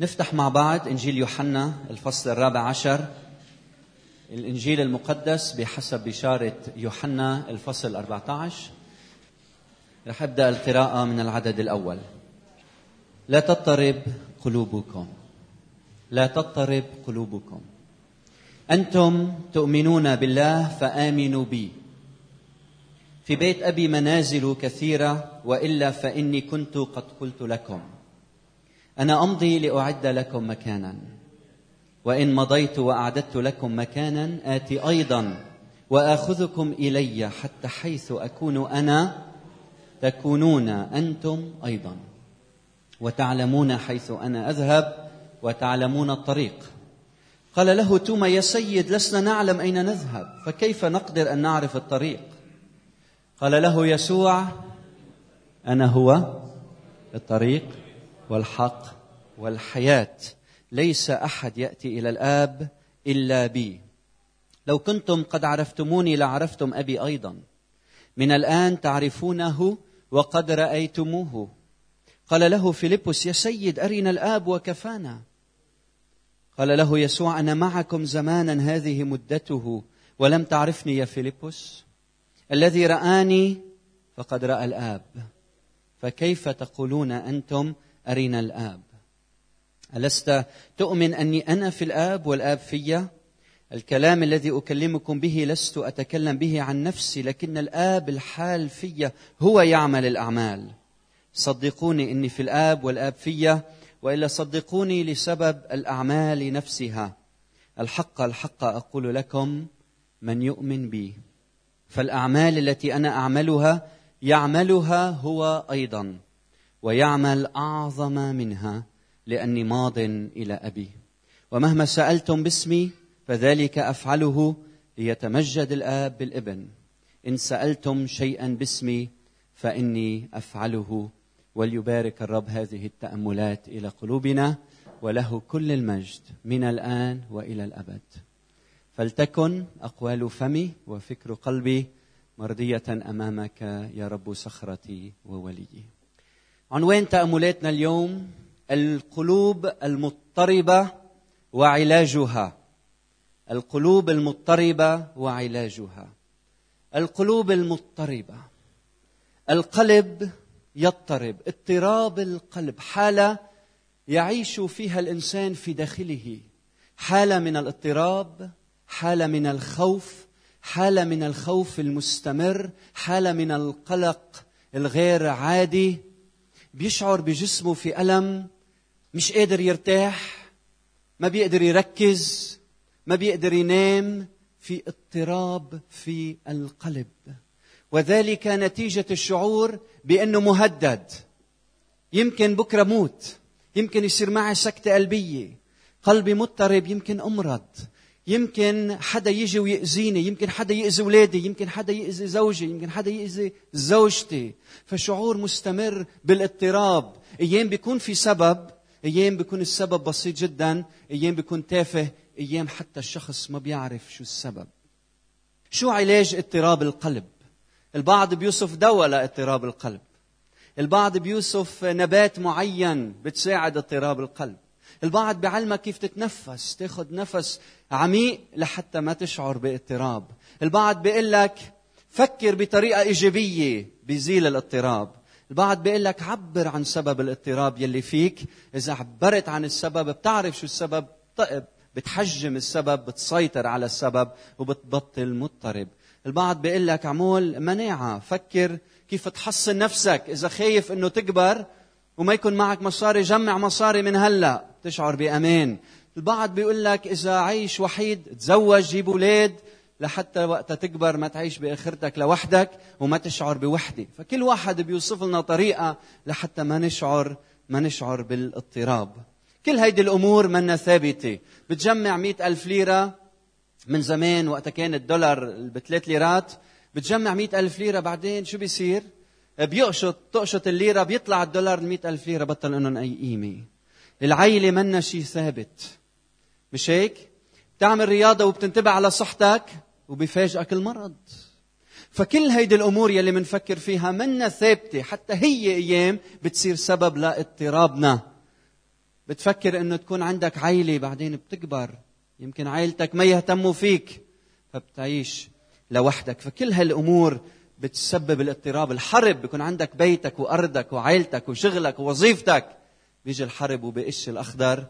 نفتح مع بعض إنجيل يوحنا الفصل الرابع عشر. الإنجيل المقدس بحسب بشارة يوحنا الفصل 14 رح أبدأ القراءة من العدد الأول. لا تضطرب قلوبكم. لا تضطرب قلوبكم. أنتم تؤمنون بالله فآمنوا بي. في بيت أبي منازل كثيرة وإلا فإني كنت قد قلت لكم. أنا أمضي لأعد لكم مكانا. وإن مضيت وأعددت لكم مكانا آتي أيضا وأخذكم إلي حتى حيث أكون أنا تكونون أنتم أيضا. وتعلمون حيث أنا أذهب وتعلمون الطريق. قال له توما يا سيد لسنا نعلم أين نذهب فكيف نقدر أن نعرف الطريق؟ قال له يسوع أنا هو الطريق. والحق والحياة. ليس أحد يأتي إلى الآب إلا بي. لو كنتم قد عرفتموني لعرفتم أبي أيضا. من الآن تعرفونه وقد رأيتموه. قال له فيلبس يا سيد أرنا الآب وكفانا. قال له يسوع أنا معكم زمانا هذه مدته. ولم تعرفني يا فيلبس الذي رآني فقد رأى الآب. فكيف تقولون أنتم أرنا الآب. ألست تؤمن أني أنا في الآب والآب في الكلام الذي أكلمكم به لست أتكلم به عن نفسي لكن الآب الحال في هو يعمل الأعمال. صدقوني إني في الآب والآب في وإلا صدقوني لسبب الأعمال نفسها. الحق الحق أقول لكم من يؤمن بي. فالأعمال التي أنا أعملها يعملها هو أيضا. ويعمل أعظم منها لأني ماض إلى أبي. ومهما سألتم باسمي فذلك أفعله ليتمجد الآب بالإبن. إن سألتم شيئا باسمي فإني أفعله وليبارك الرب هذه التأملات إلى قلوبنا وله كل المجد من الآن وإلى الأبد. فلتكن أقوال فمي وفكر قلبي مرضية أمامك يا رب صخرتي ووليي. عنوان تأملاتنا اليوم القلوب المضطربة وعلاجها. القلوب المضطربة وعلاجها. القلوب المضطربة. القلب يضطرب. اضطراب القلب. حالة يعيش فيها الإنسان في داخله. حالة من الاضطراب حالة من الخوف حالة من الخوف المستمر حالة من القلق الغير عادي. بيشعر بجسمه في ألم مش قادر يرتاح ما بيقدر يركز ما بيقدر ينام في اضطراب في القلب. وذلك نتيجة الشعور بأنه مهدد. يمكن بكرة موت يمكن يصير معي سكتة قلبية قلبي مضطرب يمكن أمرض. يمكن حدا يجي ويأذيني يمكن حدا يأذي أولادي يمكن حدا يأذي زوجي يمكن حدا يأذي زوجتي. فشعور مستمر بالاضطراب. أيام بيكون في سبب أيام بيكون السبب بسيط جدا أيام بيكون تافه أيام حتى الشخص ما بيعرف شو السبب. شو علاج اضطراب القلب؟ البعض بيوصف دواء لاضطراب القلب. البعض بيوصف نبات معين بتساعد اضطراب القلب. البعض بيعلمك كيف تتنفس تاخذ نفس عميق لحتى ما تشعر باضطراب. البعض بيقول لك فكر بطريقة إيجابية بيزيل الاضطراب. البعض بيقول لك عبر عن سبب الاضطراب يلي فيك. إذا عبرت عن السبب بتعرف شو السبب بتحجم السبب بتسيطر على السبب وبتبطل مضطرب. البعض بيقول لك عمول مناعة فكر كيف تحصن نفسك. إذا خايف إنه تكبر وما يكون معك مصاري جمع مصاري من هلا. تشعر بأمان. البعض بيقول لك إذا عايش وحيد تزوج جيب أولاد لحتى وقت تكبر ما تعيش بآخرتك لوحدك وما تشعر بوحدة. فكل واحد بيوصف لنا طريقة لحتى ما نشعر ما نشعر بالاضطراب. كل هيدي الأمور منا ثابتة. بتجمع مئة ألف ليرة من زمان وقت كان الدولار بثلاث ليرات. بتجمع مئة ألف ليرة بعدين شو بيصير؟ بيقشط تقشط الليرة بيطلع الدولار المئة ألف ليرة بطل إنهم أي قيمة. العيلة منا شيء ثابت. مش هيك؟ بتعمل رياضة وبتنتبه على صحتك وبيفاجئك المرض. فكل هيدي الأمور يلي منفكر فيها منا ثابتة. حتى هي أيام بتصير سبب لاضطرابنا. بتفكر إنه تكون عندك عيلة بعدين بتكبر. يمكن عائلتك ما يهتموا فيك. فبتعيش لوحدك. فكل هالأمور بتسبب الاضطراب الحرب. بيكون عندك بيتك وأرضك وعائلتك وشغلك ووظيفتك. بيجي الحرب وبقش الأخضر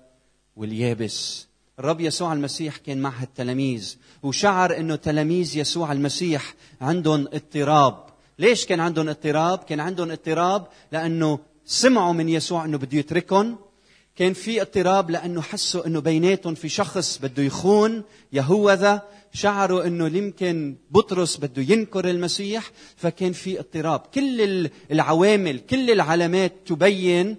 واليابس. الرب يسوع المسيح كان مع التلاميذ وشعر إنه تلاميذ يسوع المسيح عندهم اضطراب. ليش كان عندهم اضطراب؟ كان عندهم اضطراب لأنه سمعوا من يسوع إنه بده يتركهم. كان في اضطراب لأنه حسوا إنه بيناتهم في شخص بده يخون يهوذا. شعروا إنه يمكن بطرس بده ينكر المسيح فكان في اضطراب. كل العوامل كل العلامات تبين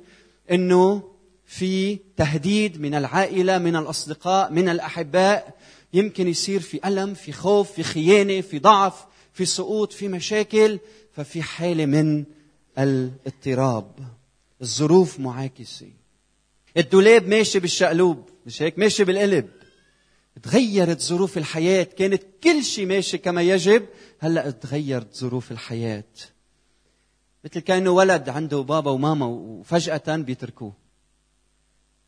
إنه في تهديد من العائلة من الأصدقاء من الأحباء. يمكن يصير في ألم في خوف في خيانة في ضعف في سقوط في مشاكل. ففي حالة من الاضطراب. الظروف معاكسة. الدولاب ماشي بالشقلوب مش هيك؟ ماشي بالقلب. تغيرت ظروف الحياة. كانت كل شيء ماشي كما يجب هلأ تغيرت ظروف الحياة. مثل كأنه ولد عنده بابا وماما وفجأة بيتركوه.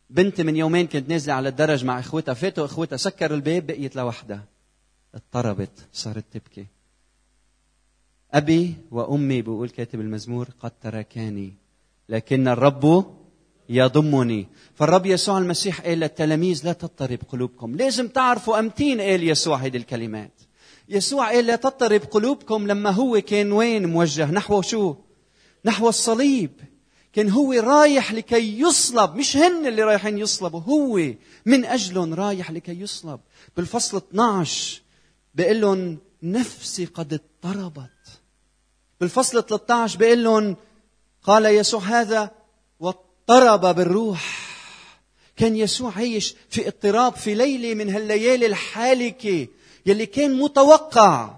بنت من يومين كانت نازلة على الدرج مع إخوتها فاتوا إخوتها سكروا الباب بقيت لوحدها اضطربت صارت تبكي. أبي وأمي بقول كاتب المزمور قد تركاني لكن الرب يضمني. فالرب يسوع المسيح قال للتلاميذ لا تضطرب قلوبكم. لازم تعرفوا أمتين قال يسوع هذه الكلمات. يسوع قال لا تضطرب قلوبكم لما هو كان وين موجه؟ نحو شو؟ نحو الصليب. كان هو رايح لكي يصلب مش هن اللي رايحين يصلبوا هو من أجلهم رايح لكي يصلب. بالفصل 12 بيقول لهم نفسي قد اضطربت. بالفصل 13 بيقول لهم قال يسوع هذا واضطرب بالروح. كان يسوع عايش في اضطراب في ليله من هالليالي الحالكة يلي كان متوقع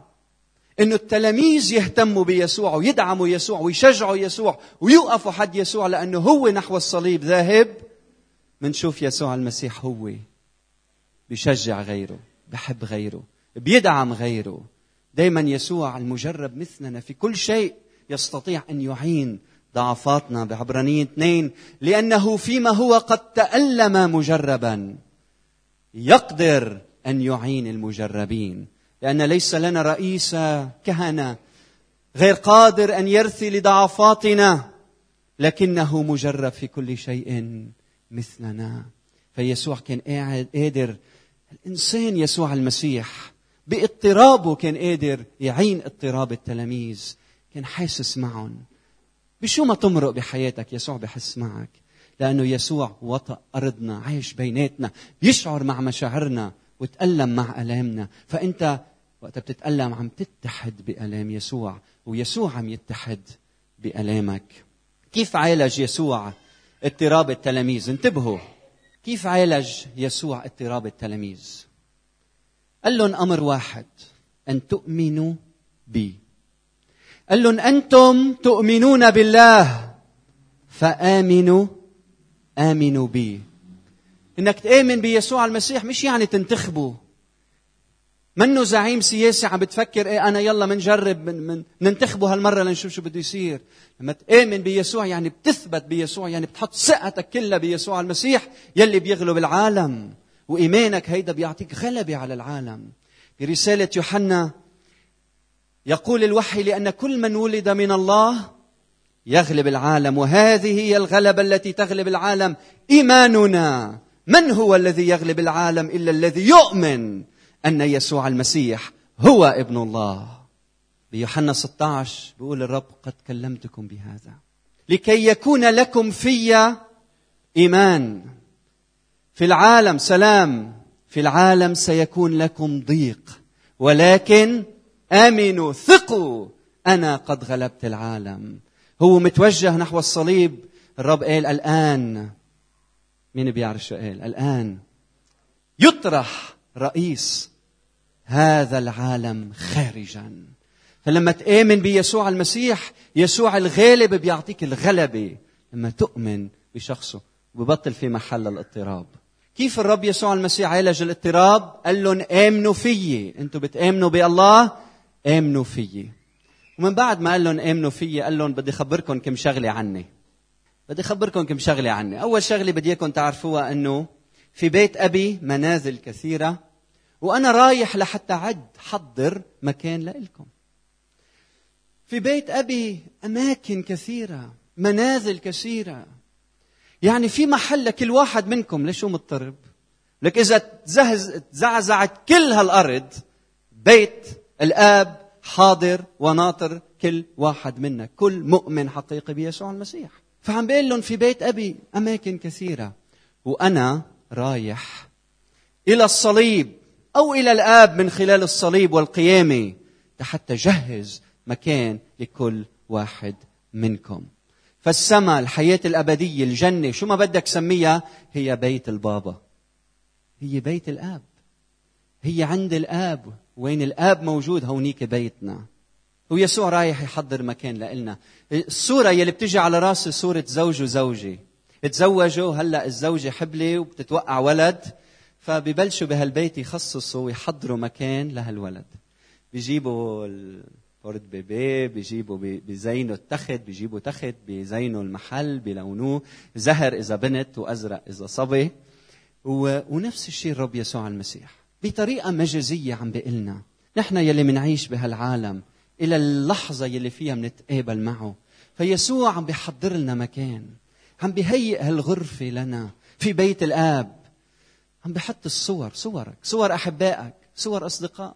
إنه التلاميذ يهتموا بيسوع ويدعموا يسوع ويشجعوا يسوع ويوقفوا حد يسوع لأنه هو نحو الصليب ذاهب. منشوف يسوع المسيح هو بيشجع غيره بحب غيره بيدعم غيره. دائما يسوع المجرب مثلنا في كل شيء يستطيع أن يعين ضعفاتنا بعبرانيين اثنين لأنه فيما هو قد تألم مجربا يقدر أن يعين المجربين. لأن ليس لنا رئيس كهنة غير قادر أن يرثي لضعفاتنا لكنه مجرب في كل شيء مثلنا. فيسوع كان قاعد قادر الإنسان يسوع المسيح بإضطرابه كان قادر يعين اضطراب التلاميذ كان حاسس معهم. بشو ما تمرق بحياتك يسوع بحس معك؟ لأنه يسوع وطأ أرضنا عايش بيناتنا بيشعر مع مشاعرنا وتألم مع ألامنا. فأنت وقت بتتألم عم تتحد بألام يسوع ويسوع عم يتحد بألامك. كيف عالج يسوع اضطراب التلاميذ؟ انتبهوا. كيف عالج يسوع اضطراب التلاميذ؟ قال لهم أمر واحد أن تؤمنوا بي. قال لهم أنتم تؤمنون بالله. فآمنوا آمنوا بي. إنك تآمن بيسوع المسيح مش يعني تنتخبه منه زعيم سياسي عم بتفكر إيه أنا يلا منجرب من, من ننتخبه هالمرة لنشوف شو بده يصير. لما تآمن بيسوع يعني بتثبت بيسوع يعني بتحط ثقتك كلها بيسوع المسيح يلي بيغلب العالم. وإيمانك هيدا بيعطيك غلبة على العالم. برسالة يوحنا يقول الوحي لأن كل من ولد من الله يغلب العالم وهذه هي الغلبة التي تغلب العالم. إيماننا من هو الذي يغلب العالم إلا الذي يؤمن أن يسوع المسيح هو ابن الله؟ بيوحنا 16 بيقول الرب قد كلمتكم بهذا. لكي يكون لكم في إيمان. في العالم سلام. في العالم سيكون لكم ضيق. ولكن آمنوا ثقوا. أنا قد غلبت العالم. هو متوجه نحو الصليب. الرب قال الآن. مين بيعرف شو قال؟ الآن. يطرح رئيس هذا العالم خارجا. فلما تآمن بيسوع المسيح يسوع الغالب بيعطيك الغلبة. لما تؤمن بشخصه وببطل في محل الاضطراب. كيف الرب يسوع المسيح عالج الاضطراب؟ قال لهم آمنوا فيي. أنتم بتآمنوا بالله؟ آمنوا فيي. ومن بعد ما قال لهم آمنوا فيي قال لهم بدي أخبركم كم شغلة عني. بدي أخبركم كم شغلة عني. أول شغلة بدي إياكم تعرفوها أنه في بيت أبي منازل كثيرة وأنا رايح لحتى عد حضر مكان لإلكم. في بيت أبي أماكن كثيرة منازل كثيرة. يعني في محل لكل واحد منكم ليش مضطرب؟ لك تزهز تزعزعت كل هالأرض بيت الآب حاضر وناطر كل واحد منا كل مؤمن حقيقي بيسوع المسيح. فعم بقول لهم في بيت أبي أماكن كثيرة. وأنا رايح إلى الصليب أو إلى الآب من خلال الصليب والقيامة حتى جهز مكان لكل واحد منكم. فالسماء الحياة الأبدية الجنة شو ما بدك سميها هي بيت البابا. هي بيت الآب. هي عند الآب. وين الآب موجود هونيك بيتنا. ويسوع رايح يحضر مكان لإلنا. الصورة يلي بتجي على راسي صورة زوج وزوجة تزوجوا هلأ الزوجة حبلة وبتتوقع ولد فببلشوا بهالبيت يخصصوا ويحضروا مكان لهالولد. بيجيبوا البورد بيبي بيجيبوا بيزينوا التخت بيجيبوا تخت بيزينوا المحل بيلونوه زهر إذا بنت وأزرق إذا صبي. ونفس الشيء الرب يسوع المسيح. بطريقة مجازية عم بيقلنا نحن يلي منعيش بهالعالم إلى اللحظة يلي فيها منتقابل معه. فيسوع عم بيحضر لنا مكان. عم بيهيئ هالغرفة لنا في بيت الآب. عم بحط الصور صورك صور أحبائك صور أصدقائك.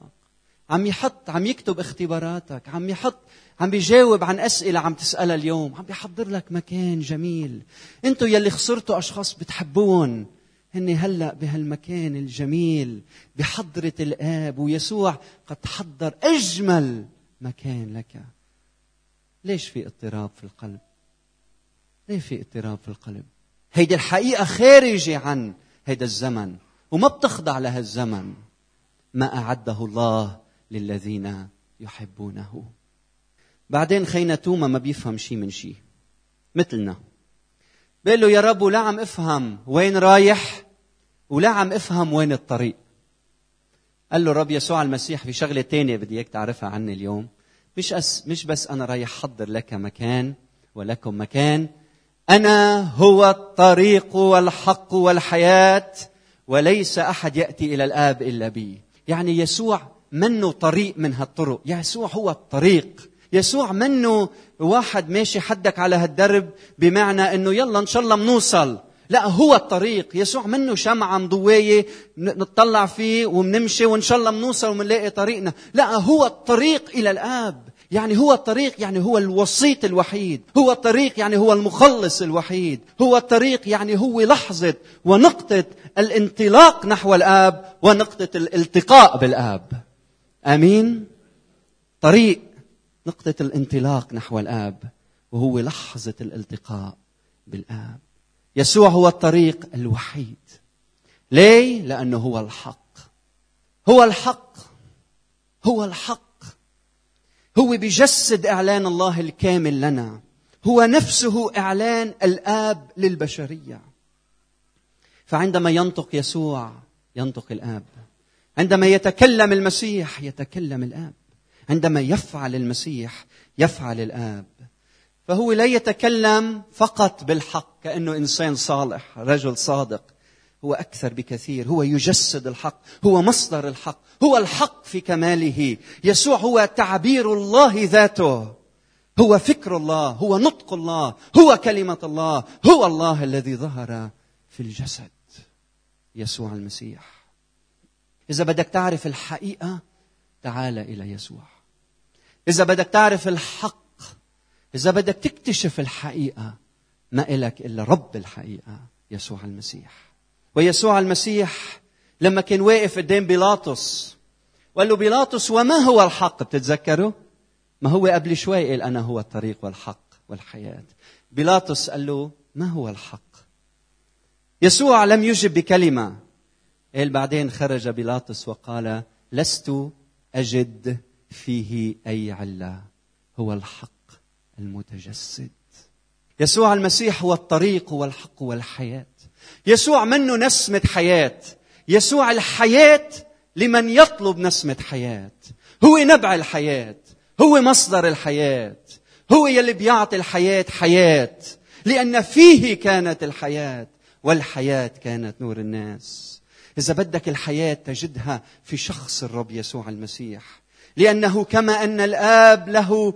عم يحط عم يكتب اختباراتك. عم يحط عم بيجاوب عن أسئلة عم تسألها اليوم. عم بيحضر لك مكان جميل. أنتوا يلي خسرتوا أشخاص بتحبون. هن هلأ بهالمكان الجميل بحضرة الآب ويسوع قد حضر أجمل مكان لك. ليش في اضطراب في القلب؟ ليه في اضطراب في القلب؟ هيدي الحقيقة خارجة عن هيدا الزمن وما بتخضع لهالزمن ما أعده الله للذين يحبونه. بعدين خينا توما ما بيفهم شيء من شيء مثلنا. بيقول له يا رب ولا عم افهم وين رايح ولا عم افهم وين الطريق. قال له الرب يسوع المسيح في شغلة تانية بدي إياك تعرفها عني اليوم. مش أس مش بس أنا رايح أحضر لك مكان ولكم مكان. أنا هو الطريق والحق والحياة وليس أحد يأتي إلى الآب إلا بي. يعني يسوع منه طريق من هالطرق. يسوع هو الطريق. يسوع منه واحد ماشي حدك على هالدرب بمعنى إنه يلا إن شاء الله منوصل. لا هو الطريق. يسوع منه شمعة مضوية نطلع فيه ومنمشي وإن شاء الله منوصل ومنلاقي طريقنا. لا هو الطريق إلى الآب. يعني هو الطريق يعني هو الوسيط الوحيد. هو الطريق يعني هو المخلص الوحيد. هو الطريق يعني هو لحظة ونقطة الانطلاق نحو الآب ونقطة الالتقاء بالآب. آمين؟ طريق. نقطة الانطلاق نحو الآب وهو لحظة الالتقاء بالآب. يسوع هو الطريق الوحيد. ليه؟ لأنه هو الحق. هو الحق. هو الحق. هو بيجسد إعلان الله الكامل لنا. هو نفسه إعلان الآب للبشرية. فعندما ينطق يسوع ينطق الآب. عندما يتكلم المسيح يتكلم الآب. عندما يفعل المسيح يفعل الآب. فهو لا يتكلم فقط بالحق كأنه إنسان صالح رجل صادق. هو أكثر بكثير. هو يجسد الحق هو مصدر الحق هو الحق في كماله. يسوع هو تعبير الله ذاته. هو فكر الله هو نطق الله هو كلمة الله هو الله الذي ظهر في الجسد. يسوع المسيح. إذا بدك تعرف الحقيقة تعال إلى يسوع. إذا بدك تعرف الحق إذا بدك تكتشف الحقيقة ما إلك إلا رب الحقيقة يسوع المسيح. ويسوع المسيح لما كان واقف قدام بيلاطس وقال له بيلاطس وما هو الحق؟ بتتذكروا ما هو قبل شوي قال أنا هو الطريق والحق والحياة. بيلاطس قال له ما هو الحق؟ يسوع لم يجب بكلمة. قال بعدين خرج بيلاطس وقال لست أجد فيه أي علة هو الحق المتجسد. يسوع المسيح هو الطريق والحق والحياة. يسوع منه نسمة حياة. يسوع الحياة لمن يطلب نسمة حياة. هو نبع الحياة. هو مصدر الحياة. هو يلي بيعطي الحياة حياة. لأن فيه كانت الحياة والحياة كانت نور الناس. إذا بدك الحياة تجدها في شخص الرب يسوع المسيح لأنه كما أن الآب له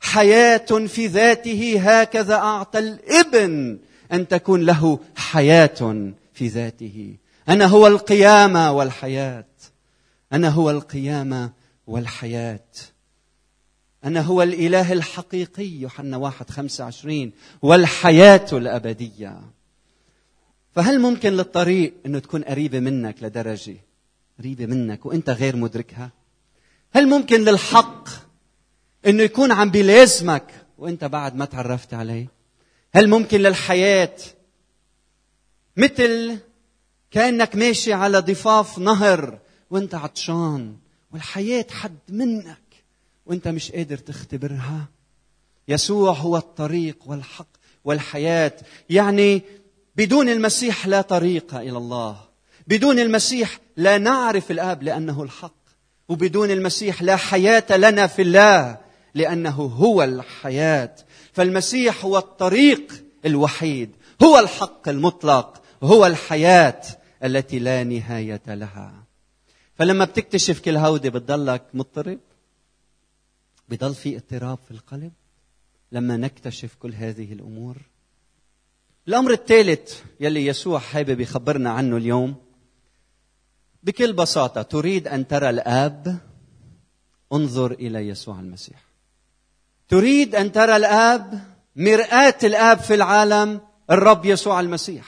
حياة في ذاته هكذا أعطى الابن أن تكون له حياة في ذاته. أنا هو القيامة والحياة. أنا هو القيامة والحياة. أنا هو الإله الحقيقي. يوحنا واحد خمسة عشرين. والحياة الأبدية. فهل ممكن للطريق أنه تكون قريبة منك لدرجة؟ قريبة منك وأنت غير مدركها؟ هل ممكن للحق أنه يكون عم بيلازمك وأنت بعد ما تعرفت عليه؟ هل ممكن للحياة مثل كأنك ماشي على ضفاف نهر وأنت عطشان والحياة حد منك وأنت مش قادر تختبرها؟ يسوع هو الطريق والحق والحياة. يعني بدون المسيح لا طريق إلى الله. بدون المسيح لا نعرف الآب لأنه الحق. وبدون المسيح لا حياة لنا في الله لأنه هو الحياة. فالمسيح هو الطريق الوحيد هو الحق المطلق هو الحياة التي لا نهاية لها. فلما بتكتشف كل هودي بتضلك مضطرب؟ بضل في اضطراب في القلب؟ لما نكتشف كل هذه الأمور؟ الأمر الثالث يلي يسوع حابب يخبرنا عنه اليوم بكل بساطة تريد أن ترى الآب؟ انظر إلى يسوع المسيح. تريد أن ترى الآب؟ مرآة الآب في العالم الرب يسوع المسيح.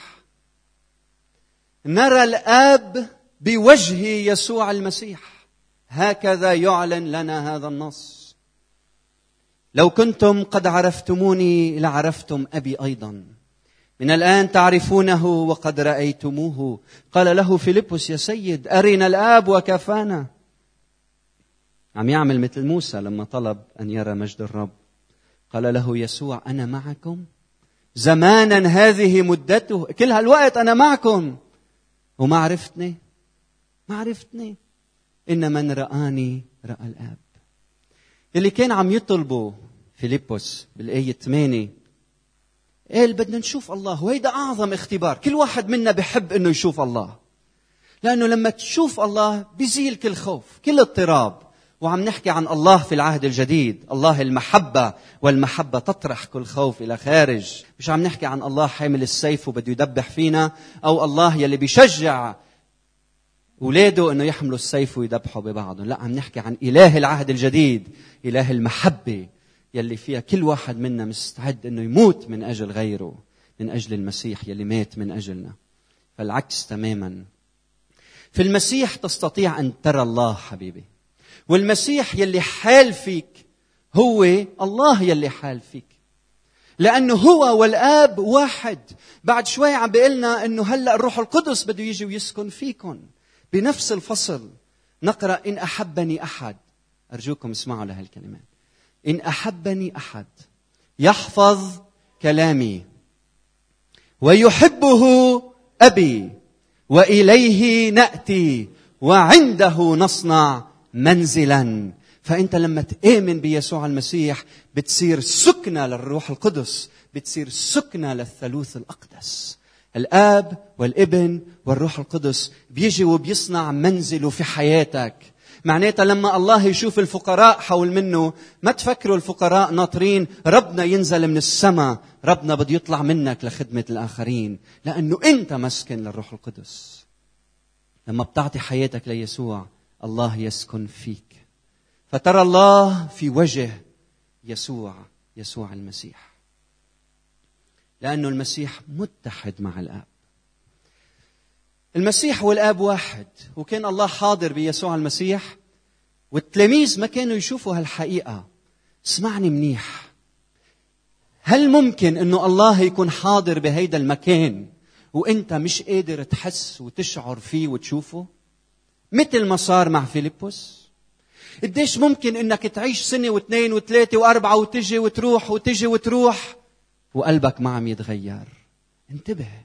نرى الآب بوجه يسوع المسيح. هكذا يعلن لنا هذا النص. لو كنتم قد عرفتموني لعرفتم أبي أيضا. من الآن تعرفونه وقد رأيتموه. قال له فيلبس يا سيد أرنا الآب وكفانا. عم يعمل مثل موسى لما طلب أن يرى مجد الرب. قال له يسوع أنا معكم. زمانا هذه مدته. كل هالوقت أنا معكم. وما عرفتني. ما عرفتني. إن من رآني رأى الآب. اللي كان عم يطلبوا فيليبوس بالآية 8 قال بدنا نشوف الله؟ وهيدا أعظم اختبار. كل واحد منا بحب إنه يشوف الله. لأنه لما تشوف الله بيزيل كل خوف كل اضطراب. وعم نحكي عن الله في العهد الجديد. الله المحبة والمحبة تطرح كل خوف إلى خارج. مش عم نحكي عن الله حامل السيف وبده يدبح فينا أو الله يلي بيشجع اولاده إنه يحملوا السيف ويذبحوا ببعضهم. لا عم نحكي عن إله العهد الجديد إله المحبة. يلي فيها كل واحد منا مستعد إنه يموت من أجل غيره من أجل المسيح يلي مات من أجلنا. فالعكس تماما. في المسيح تستطيع أن ترى الله حبيبي. والمسيح يلي حال فيك هو الله يلي حال فيك. لأنه هو والآب واحد. بعد شوي عم بيقلنا أنه هلأ الروح القدس بده يجي ويسكن فيكم بنفس الفصل نقرأ إن أحبني أحد. أرجوكم اسمعوا لهالكلمات. إن أحبني أحد يحفظ كلامي ويحبه أبي وإليه نأتي وعنده نصنع منزلا. فأنت لما تآمن بيسوع المسيح بتصير سكنة للروح القدس بتصير سكنة للثالوث الأقدس. الآب والابن والروح القدس بيجي وبيصنع منزله في حياتك. معناتها لما الله يشوف الفقراء حول منه ما تفكروا الفقراء ناطرين ربنا ينزل من السماء ربنا بده يطلع منك لخدمة الآخرين لأنه أنت مسكن للروح القدس. لما بتعطي حياتك ليسوع الله يسكن فيك. فترى الله في وجه يسوع يسوع المسيح. لأنه المسيح متحد مع الآب. المسيح والآب واحد وكان الله حاضر بيسوع المسيح والتلاميذ ما كانوا يشوفوا هالحقيقة. اسمعني منيح. هل ممكن إنه الله يكون حاضر بهيدا المكان وإنت مش قادر تحس وتشعر فيه وتشوفه؟ مثل ما صار مع فيليبوس. قديش ممكن إنك تعيش سنة واثنين وثلاثة وأربعة وتجي وتروح وتجي وتروح وقلبك ما عم يتغير. انتبه.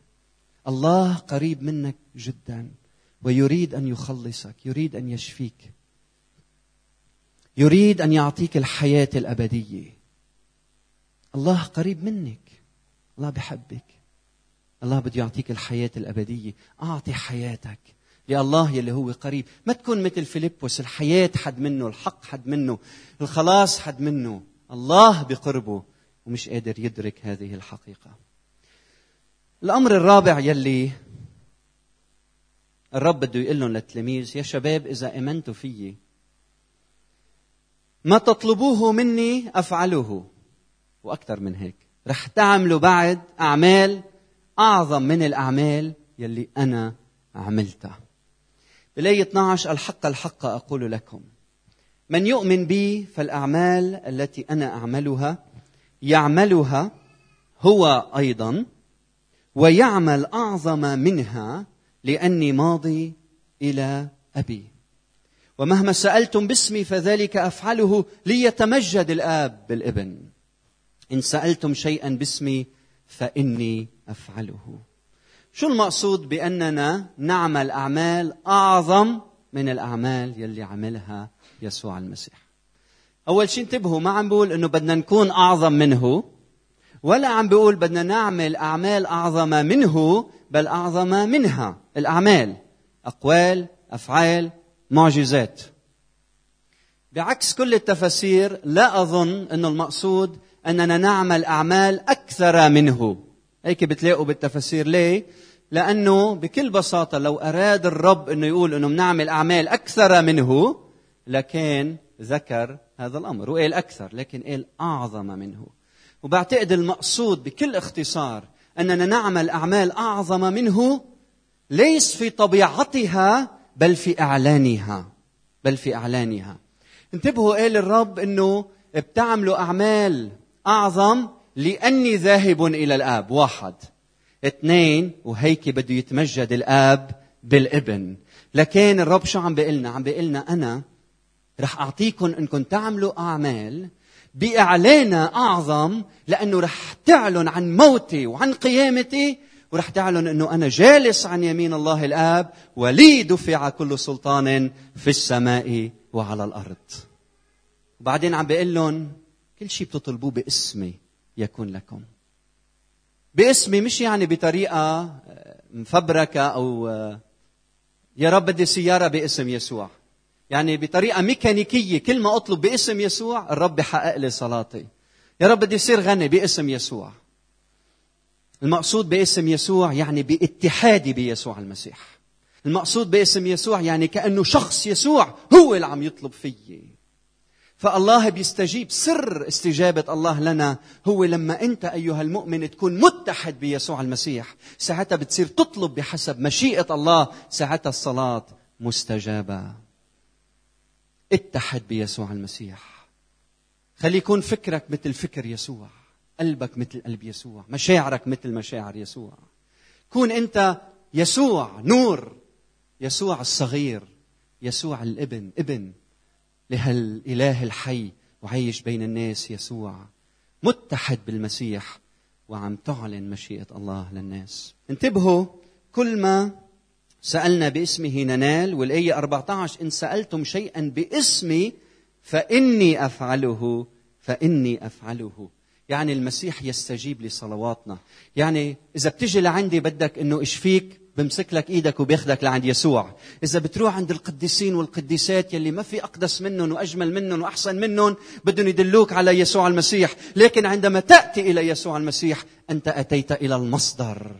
الله قريب منك جدا ويريد أن يخلصك يريد أن يشفيك. يريد أن يعطيك الحياة الأبدية. الله قريب منك. الله بحبك. الله بده يعطيك الحياة الأبدية. أعطي حياتك لله يلي هو قريب. ما تكون مثل فيلبس الحياة حد منه الحق حد منه الخلاص حد منه. الله بقربه ومش قادر يدرك هذه الحقيقة. الأمر الرابع يلي الرب بده يقول لهم للتلاميذ يا شباب إذا آمنتوا فيي ما تطلبوه مني أفعله. وأكثر من هيك رح تعملوا بعد أعمال أعظم من الأعمال يلي أنا عملتها. بالآية 12 الحق الحق أقول لكم من يؤمن بي فالأعمال التي أنا أعملها يعملها هو أيضا ويعمل أعظم منها لأني ماضي إلى أبي. ومهما سألتم باسمي فذلك أفعله ليتمجد الآب بالابن. إن سألتم شيئا باسمي فإني أفعله. شو المقصود بأننا نعمل أعمال أعظم من الأعمال يلي عملها يسوع المسيح؟ أول شيء انتبهوا ما عم بقول أنه بدنا نكون أعظم منه. ولا عم بيقول بدنا نعمل أعمال أعظم منه بل أعظم منها. الأعمال أقوال أفعال معجزات. بعكس كل التفاسير لا أظن أن المقصود أننا نعمل أعمال أكثر منه. هيك بتلاقوا بالتفاسير. ليه؟ لأنه بكل بساطة لو أراد الرب أنه يقول أنه بنعمل أعمال أكثر منه لكان ذكر هذا الأمر وقال أكثر لكن قال أعظم منه. وبعتقد المقصود بكل اختصار أننا نعمل أعمال أعظم منه ليس في طبيعتها بل في إعلانها بل في إعلانها. انتبهوا قال الرب أنه بتعملوا أعمال أعظم لأني ذاهب إلى الآب. واحد. اثنين وهيك بده يتمجد الآب بالابن. لكن الرب شو عم بيقلنا عم بيقلنا أنا رح أعطيكم أنكم تعملوا أعمال بإعلان أعظم لأنه رح تعلن عن موتي وعن قيامتي ورح تعلن أنه أنا جالس عن يمين الله الآب ولي دفع كل سلطان في السماء وعلى الأرض. وبعدين عم بيقول لهم كل شيء بتطلبوه باسمي يكون لكم. باسمي مش يعني بطريقة مفبركة أو يا رب بدي سيارة باسم يسوع. يعني بطريقة ميكانيكية. كل ما أطلب باسم يسوع الرب بحقق لي صلاتي. يا رب بدي أصير غني باسم يسوع. المقصود باسم يسوع يعني باتحادي بيسوع المسيح. المقصود باسم يسوع يعني كأنه شخص يسوع هو اللي عم يطلب فيي. فالله بيستجيب. سر استجابة الله لنا هو لما أنت أيها المؤمن تكون متحد بيسوع المسيح ساعتها بتصير تطلب بحسب مشيئة الله ساعتها الصلاة مستجابة. اتحد بيسوع المسيح. خلي يكون فكرك مثل فكر يسوع. قلبك مثل قلب يسوع. مشاعرك مثل مشاعر يسوع. كون انت يسوع نور. يسوع الصغير. يسوع الابن. ابن لهالإله الحي وعايش بين الناس يسوع. متحد بالمسيح وعم تعلن مشيئة الله للناس. انتبهوا كل ما سألنا باسمه ننال والآية 14 إن سألتم شيئا باسمي فإني أفعله فإني أفعله. يعني المسيح يستجيب لصلواتنا. يعني إذا بتجي لعندي بدك إنه اشفيك بمسك لك إيدك وبياخدك لعند يسوع. إذا بتروح عند القديسين والقديسات يلي ما في أقدس منهم وأجمل منهم وأحسن منهم بدهم يدلوك على يسوع المسيح. لكن عندما تأتي إلى يسوع المسيح أنت أتيت إلى المصدر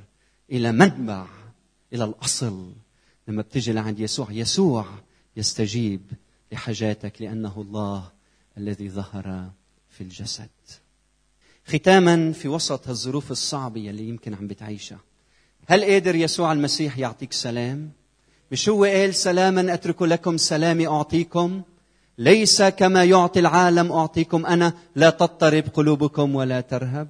إلى منبع. إلى الأصل. لما بتجي لعند يسوع يسوع يستجيب لحاجاتك لأنه الله الذي ظهر في الجسد. ختاما في وسط هالظروف الصعبة يلي يمكن عم بتعيشها. هل قادر يسوع المسيح يعطيك سلام؟ مش هو قال سلاما أترك لكم سلامي أعطيكم؟ ليس كما يعطي العالم أعطيكم. أنا لا تضطرب قلوبكم ولا ترهب.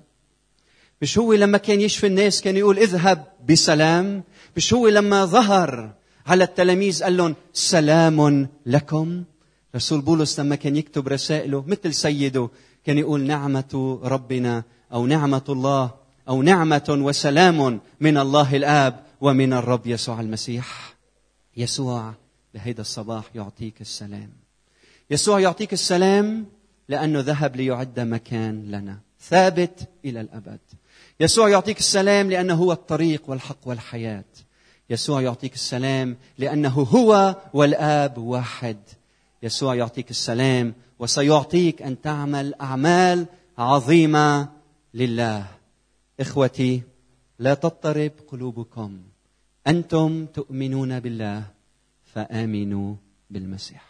مش هو لما كان يشفي الناس كان يقول اذهب بسلام؟ مش هو لما ظهر على التلاميذ قال لهم سلام لكم؟ رسول بولس لما كان يكتب رسائله مثل سيده كان يقول نعمة ربنا أو نعمة الله أو نعمة وسلام من الله الآب ومن الرب يسوع المسيح. يسوع بهيدا الصباح يعطيك السلام. يسوع يعطيك السلام لأنه ذهب ليعد مكان لنا ثابت إلى الأبد. يسوع يعطيك السلام لأنه هو الطريق والحق والحياة. يسوع يعطيك السلام لأنه هو والآب واحد. يسوع يعطيك السلام وسيعطيك أن تعمل أعمال عظيمة لله. إخوتي لا تضطرب قلوبكم. أنتم تؤمنون بالله فآمنوا بالمسيح.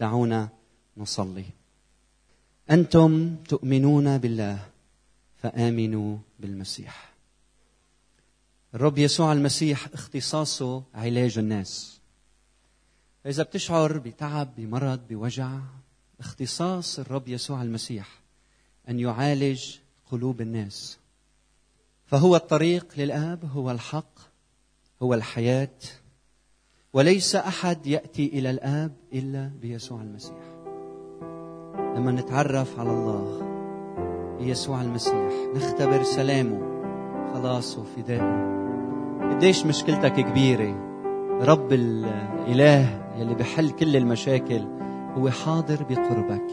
دعونا نصلي. أنتم تؤمنون بالله فآمنوا بالمسيح. الرب يسوع المسيح اختصاصه علاج الناس. إذا بتشعر بتعب بمرض بوجع اختصاص الرب يسوع المسيح أن يعالج قلوب الناس. فهو الطريق للآب هو الحق هو الحياة. وليس أحد يأتي إلى الآب إلا بيسوع المسيح. لما نتعرف على الله بيسوع المسيح. نختبر سلامه. خلاصه فدائه قديش مشكلتك كبيرة؟ رب الإله يلي بحل كل المشاكل هو حاضر بقربك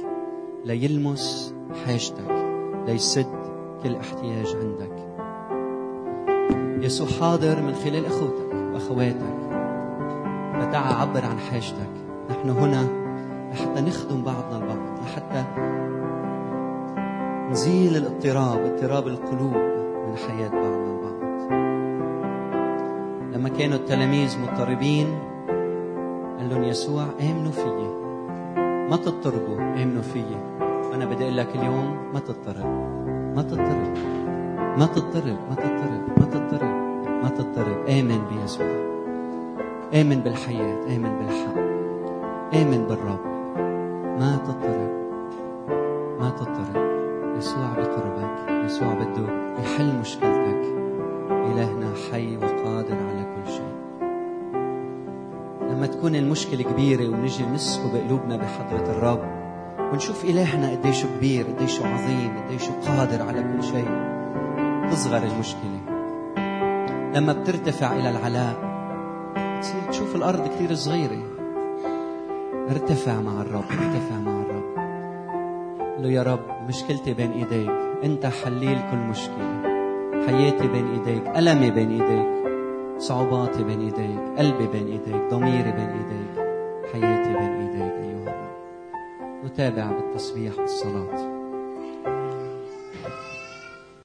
ليلمس حاجتك ليسد كل احتياج عندك. يسوع حاضر من خلال أخوتك وأخواتك. فتعا عبر عن حاجتك. نحن هنا لحتى نخدم بعضنا البعض لحتى نزيل الاضطراب اضطراب القلوب من حياة بعضنا البعض لما كانوا التلاميذ مضطربين قال لهم يسوع آمنوا فيي. ما تضطربوا آمنوا فيي. وأنا بدي أقول لك اليوم ما تضطرب. ما تضطرب. ما تضطرب ما تضطرب ما تضطرب ما تضطرب. آمن بيسوع. آمن بالحياة آمن بالحق. آمن بالرب. ما تضطرب. ما تضطرب. يسوع بقربك يسوع بده يحل مشكلتك. إلهنا حي وقادر على كل شيء. لما تكون المشكلة كبيرة ونجي نسكب قلوبنا بحضرة الرب ونشوف إلهنا قديش كبير قديش عظيم قديش قادر على كل شيء تصغر المشكلة. لما بترتفع إلى العلاء بتصير تشوف الأرض كثير صغيرة. ارتفع مع الرب ارتفع مع الرب. له يا رب مشكلتي بين إيديك. أنت حليل كل مشكلة. حياتي بين إيديك. ألمي بين إيديك. صعوباتي بين إيديك. قلبي بين إيديك. ضميري بين إيديك. حياتي بين إيديك أيها الرب. نتابع بالتسبيح والصلاة.